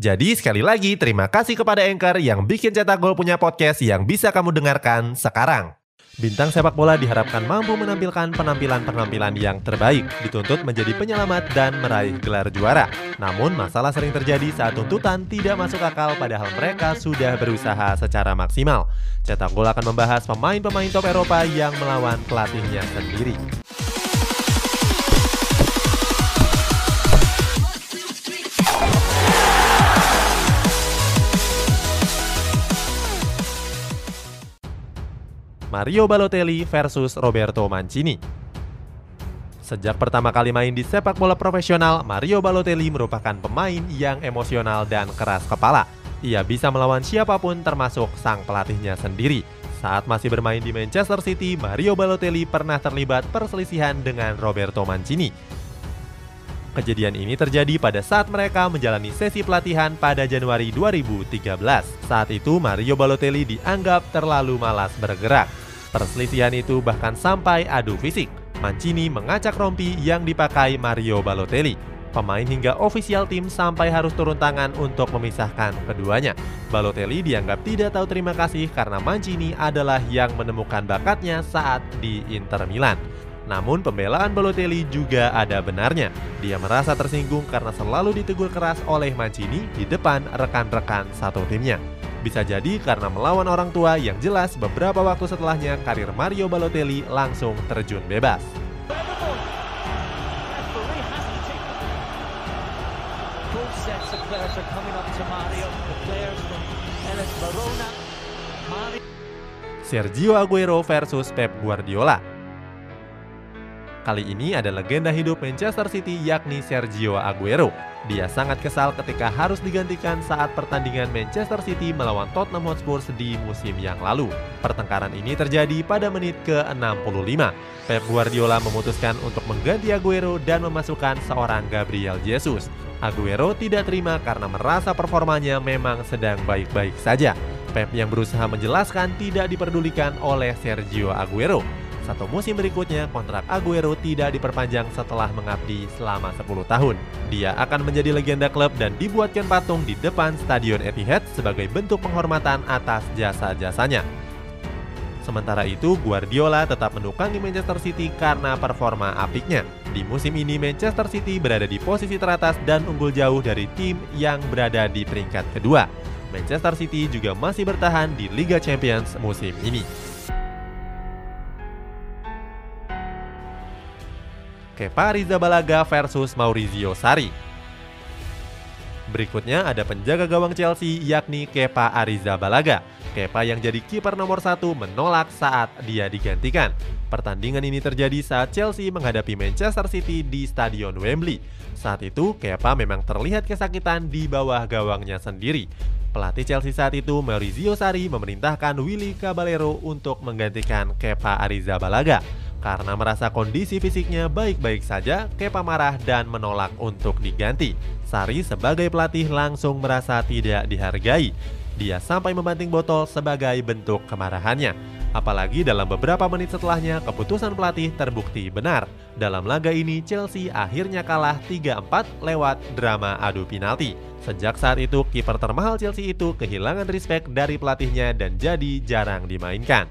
Jadi sekali lagi terima kasih kepada Anchor yang bikin Cetak Gol punya podcast yang bisa kamu dengarkan sekarang. Bintang sepak bola diharapkan mampu menampilkan penampilan-penampilan yang terbaik, dituntut menjadi penyelamat dan meraih gelar juara. Namun masalah sering terjadi saat tuntutan tidak masuk akal padahal mereka sudah berusaha secara maksimal. Cetak Gol akan membahas pemain-pemain top Eropa yang melawan pelatihnya sendiri. Mario Balotelli versus Roberto Mancini. Sejak pertama kali main di sepak bola profesional, Mario Balotelli merupakan pemain yang emosional dan keras kepala. Ia bisa melawan siapa pun termasuk sang pelatihnya sendiri. Saat masih bermain di Manchester City, Mario Balotelli pernah terlibat perselisihan dengan Roberto Mancini. Kejadian ini terjadi pada saat mereka menjalani sesi pelatihan pada Januari 2013. Saat itu Mario Balotelli dianggap terlalu malas bergerak. Perselisihan itu bahkan sampai adu fisik. Mancini mengacak rompi yang dipakai Mario Balotelli. Pemain hingga ofisial tim sampai harus turun tangan untuk memisahkan keduanya. Balotelli dianggap tidak tahu terima kasih karena Mancini adalah yang menemukan bakatnya saat di Inter Milan. Namun pembelaan Balotelli juga ada benarnya. Dia merasa tersinggung karena selalu ditegur keras oleh Mancini di depan rekan-rekan satu timnya. Bisa jadi karena melawan orang tua yang jelas beberapa waktu setelahnya karir Mario Balotelli langsung terjun bebas. Sergio Aguero versus Pep Guardiola. Kali ini ada legenda hidup Manchester City yakni Sergio Aguero. Dia sangat kesal ketika harus digantikan saat pertandingan Manchester City melawan Tottenham Hotspur di musim yang lalu. Pertengkaran ini terjadi pada menit ke-65. Pep Guardiola memutuskan untuk mengganti Aguero dan memasukkan seorang Gabriel Jesus. Aguero tidak terima karena merasa performanya memang sedang baik-baik saja. Pep yang berusaha menjelaskan tidak diperdulikan oleh Sergio Aguero. Satu musim berikutnya, kontrak Aguero tidak diperpanjang setelah mengabdi selama 10 tahun. Dia akan menjadi legenda klub dan dibuatkan patung di depan Stadion Etihad sebagai bentuk penghormatan atas jasa-jasanya. Sementara itu, Guardiola tetap menukangi Manchester City karena performa apiknya. Di musim ini, Manchester City berada di posisi teratas dan unggul jauh dari tim yang berada di peringkat kedua. Manchester City juga masih bertahan di Liga Champions musim ini. Kepa Rizabalaga versus Maurizio Sarri. Berikutnya ada penjaga gawang Chelsea yakni Kepa Arrizabalaga. Kepa yang jadi kiper nomor satu menolak saat dia digantikan. Pertandingan ini terjadi saat Chelsea menghadapi Manchester City di Stadion Wembley. Saat itu Kepa memang terlihat kesakitan di bawah gawangnya sendiri. Pelatih Chelsea saat itu Maurizio Sarri memerintahkan Willy Caballero untuk menggantikan Kepa Arrizabalaga. Karena merasa kondisi fisiknya baik-baik saja, Kepa marah dan menolak untuk diganti. Sari sebagai pelatih langsung merasa tidak dihargai. Dia sampai membanting botol sebagai bentuk kemarahannya. Apalagi dalam beberapa menit setelahnya, keputusan pelatih terbukti benar. Dalam laga ini, Chelsea akhirnya kalah 3-4 lewat drama adu penalti. Sejak saat itu, kiper termahal Chelsea itu kehilangan respect dari pelatihnya dan jadi jarang dimainkan.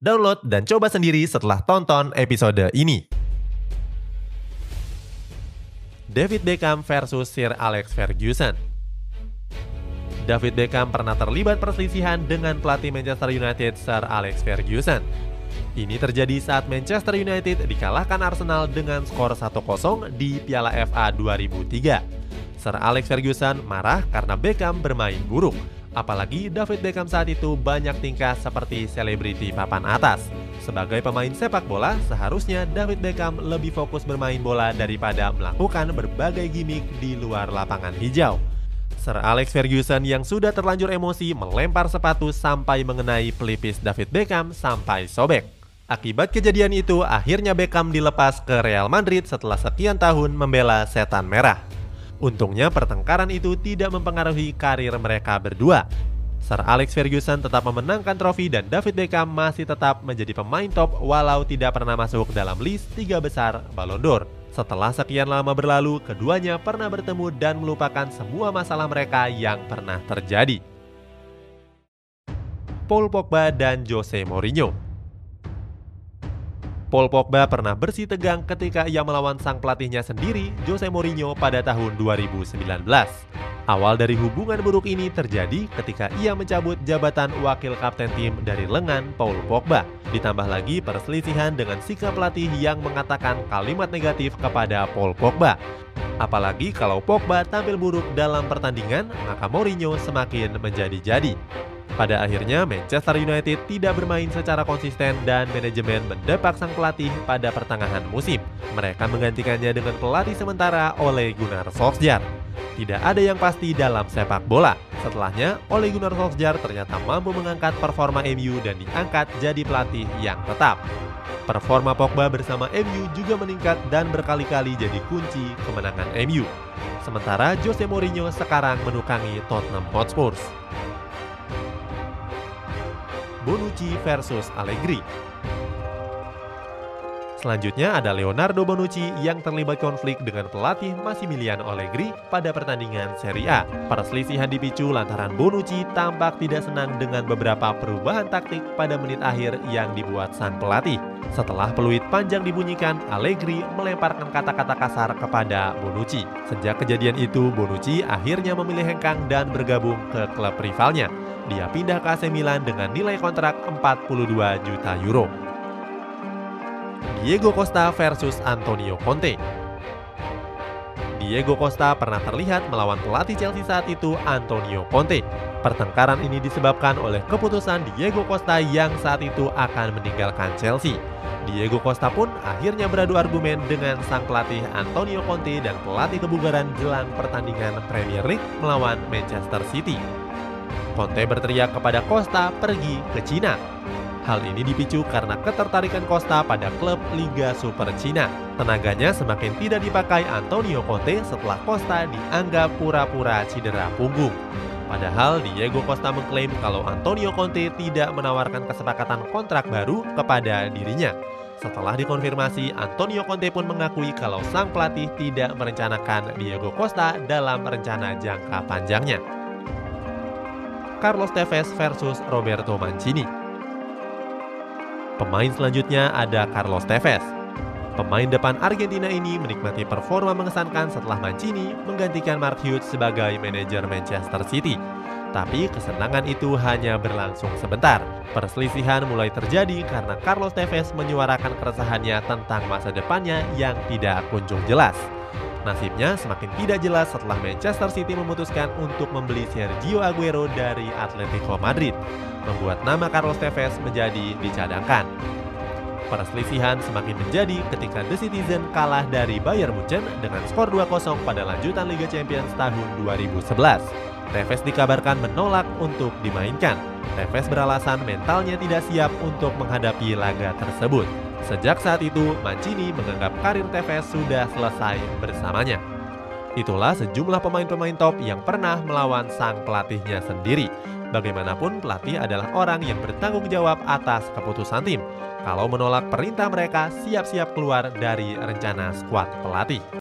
Download dan coba sendiri setelah tonton episode ini. David Beckham versus Sir Alex Ferguson. David Beckham pernah terlibat perselisihan dengan pelatih Manchester United Sir Alex Ferguson. Ini terjadi saat Manchester United dikalahkan Arsenal dengan skor 1-0 di Piala FA 2003. Sir Alex Ferguson marah karena Beckham bermain buruk. Apalagi David Beckham saat itu banyak tingkah seperti selebriti papan atas. Sebagai pemain sepak bola, seharusnya David Beckham lebih fokus bermain bola daripada melakukan berbagai gimmick di luar lapangan hijau. Sir Alex Ferguson yang sudah terlanjur emosi melempar sepatu sampai mengenai pelipis David Beckham sampai sobek. Akibat kejadian itu, akhirnya Beckham dilepas ke Real Madrid setelah sekian tahun membela setan merah. Untungnya pertengkaran itu tidak mempengaruhi karir mereka berdua. Sir Alex Ferguson tetap memenangkan trofi dan David Beckham masih tetap menjadi pemain top walau tidak pernah masuk dalam list tiga besar Ballon d'Or. Setelah sekian lama berlalu, keduanya pernah bertemu dan melupakan semua masalah mereka yang pernah terjadi. Paul Pogba dan Jose Mourinho Paul Pogba pernah bersih tegang ketika ia melawan sang pelatihnya sendiri, Jose Mourinho pada tahun 2019. Awal dari hubungan buruk ini terjadi ketika ia mencabut jabatan wakil kapten tim dari lengan Paul Pogba. Ditambah lagi perselisihan dengan sikap pelatih yang mengatakan kalimat negatif kepada Paul Pogba. Apalagi kalau Pogba tampil buruk dalam pertandingan, maka Mourinho semakin menjadi-jadi. Pada akhirnya, Manchester United tidak bermain secara konsisten dan manajemen mendepak sang pelatih pada pertengahan musim. Mereka menggantikannya dengan pelatih sementara Ole Gunnar Solskjaer. Tidak ada yang pasti dalam sepak bola. Setelahnya, Ole Gunnar Solskjaer ternyata mampu mengangkat performa MU dan diangkat jadi pelatih yang tetap. Performa Pogba bersama MU juga meningkat dan berkali-kali jadi kunci kemenangan MU. Sementara Jose Mourinho sekarang menukangi Tottenham Hotspur. Bonucci versus Allegri. Selanjutnya ada Leonardo Bonucci yang terlibat konflik dengan pelatih Massimiliano Allegri pada pertandingan Serie A. Perselisihan dipicu lantaran Bonucci tampak tidak senang dengan beberapa perubahan taktik pada menit akhir yang dibuat sang pelatih. Setelah peluit panjang dibunyikan, Allegri melemparkan kata-kata kasar kepada Bonucci. Sejak kejadian itu, Bonucci akhirnya memilih hengkang dan bergabung ke klub rivalnya. Dia pindah ke AC Milan dengan nilai kontrak 42 juta euro. Diego Costa versus Antonio Conte. Diego Costa pernah terlihat melawan pelatih Chelsea saat itu, Antonio Conte. Pertengkaran ini disebabkan oleh keputusan Diego Costa yang saat itu akan meninggalkan Chelsea. Diego Costa pun akhirnya beradu argumen dengan sang pelatih Antonio Conte dan pelatih kebugaran jelang pertandingan Premier League melawan Manchester City. Conte berteriak kepada Costa pergi ke Cina Hal ini dipicu karena ketertarikan Costa pada klub Liga Super Cina. Tenaganya semakin tidak dipakai Antonio Conte setelah Costa dianggap pura-pura cedera punggung. Padahal Diego Costa mengklaim kalau Antonio Conte tidak menawarkan kesepakatan kontrak baru kepada dirinya. Setelah dikonfirmasi, Antonio Conte pun mengakui kalau sang pelatih tidak merencanakan Diego Costa dalam rencana jangka panjangnya. Carlos Tevez versus Roberto Mancini Pemain selanjutnya ada Carlos Tevez. Pemain depan Argentina ini menikmati performa mengesankan setelah Mancini menggantikan Mark Hughes sebagai manajer Manchester City. Tapi kesenangan itu hanya berlangsung sebentar. Perselisihan mulai terjadi karena Carlos Tevez menyuarakan keresahannya tentang masa depannya yang tidak kunjung jelas. Nasibnya semakin tidak jelas setelah Manchester City memutuskan untuk membeli Sergio Aguero dari Atletico Madrid, membuat nama Carlos Tevez menjadi dicadangkan. Perselisihan semakin menjadi ketika The Citizen kalah dari Bayern Munchen dengan skor 2-0 pada lanjutan Liga Champions tahun 2011. Tevez dikabarkan menolak untuk dimainkan. Tevez beralasan mentalnya tidak siap untuk menghadapi laga tersebut. Sejak saat itu, Mancini menganggap karir Tevez sudah selesai bersamanya. Itulah sejumlah pemain-pemain top yang pernah melawan sang pelatihnya sendiri. Bagaimanapun, pelatih adalah orang yang bertanggung jawab atas keputusan tim. Kalau menolak perintah mereka, siap-siap keluar dari rencana skuad pelatih.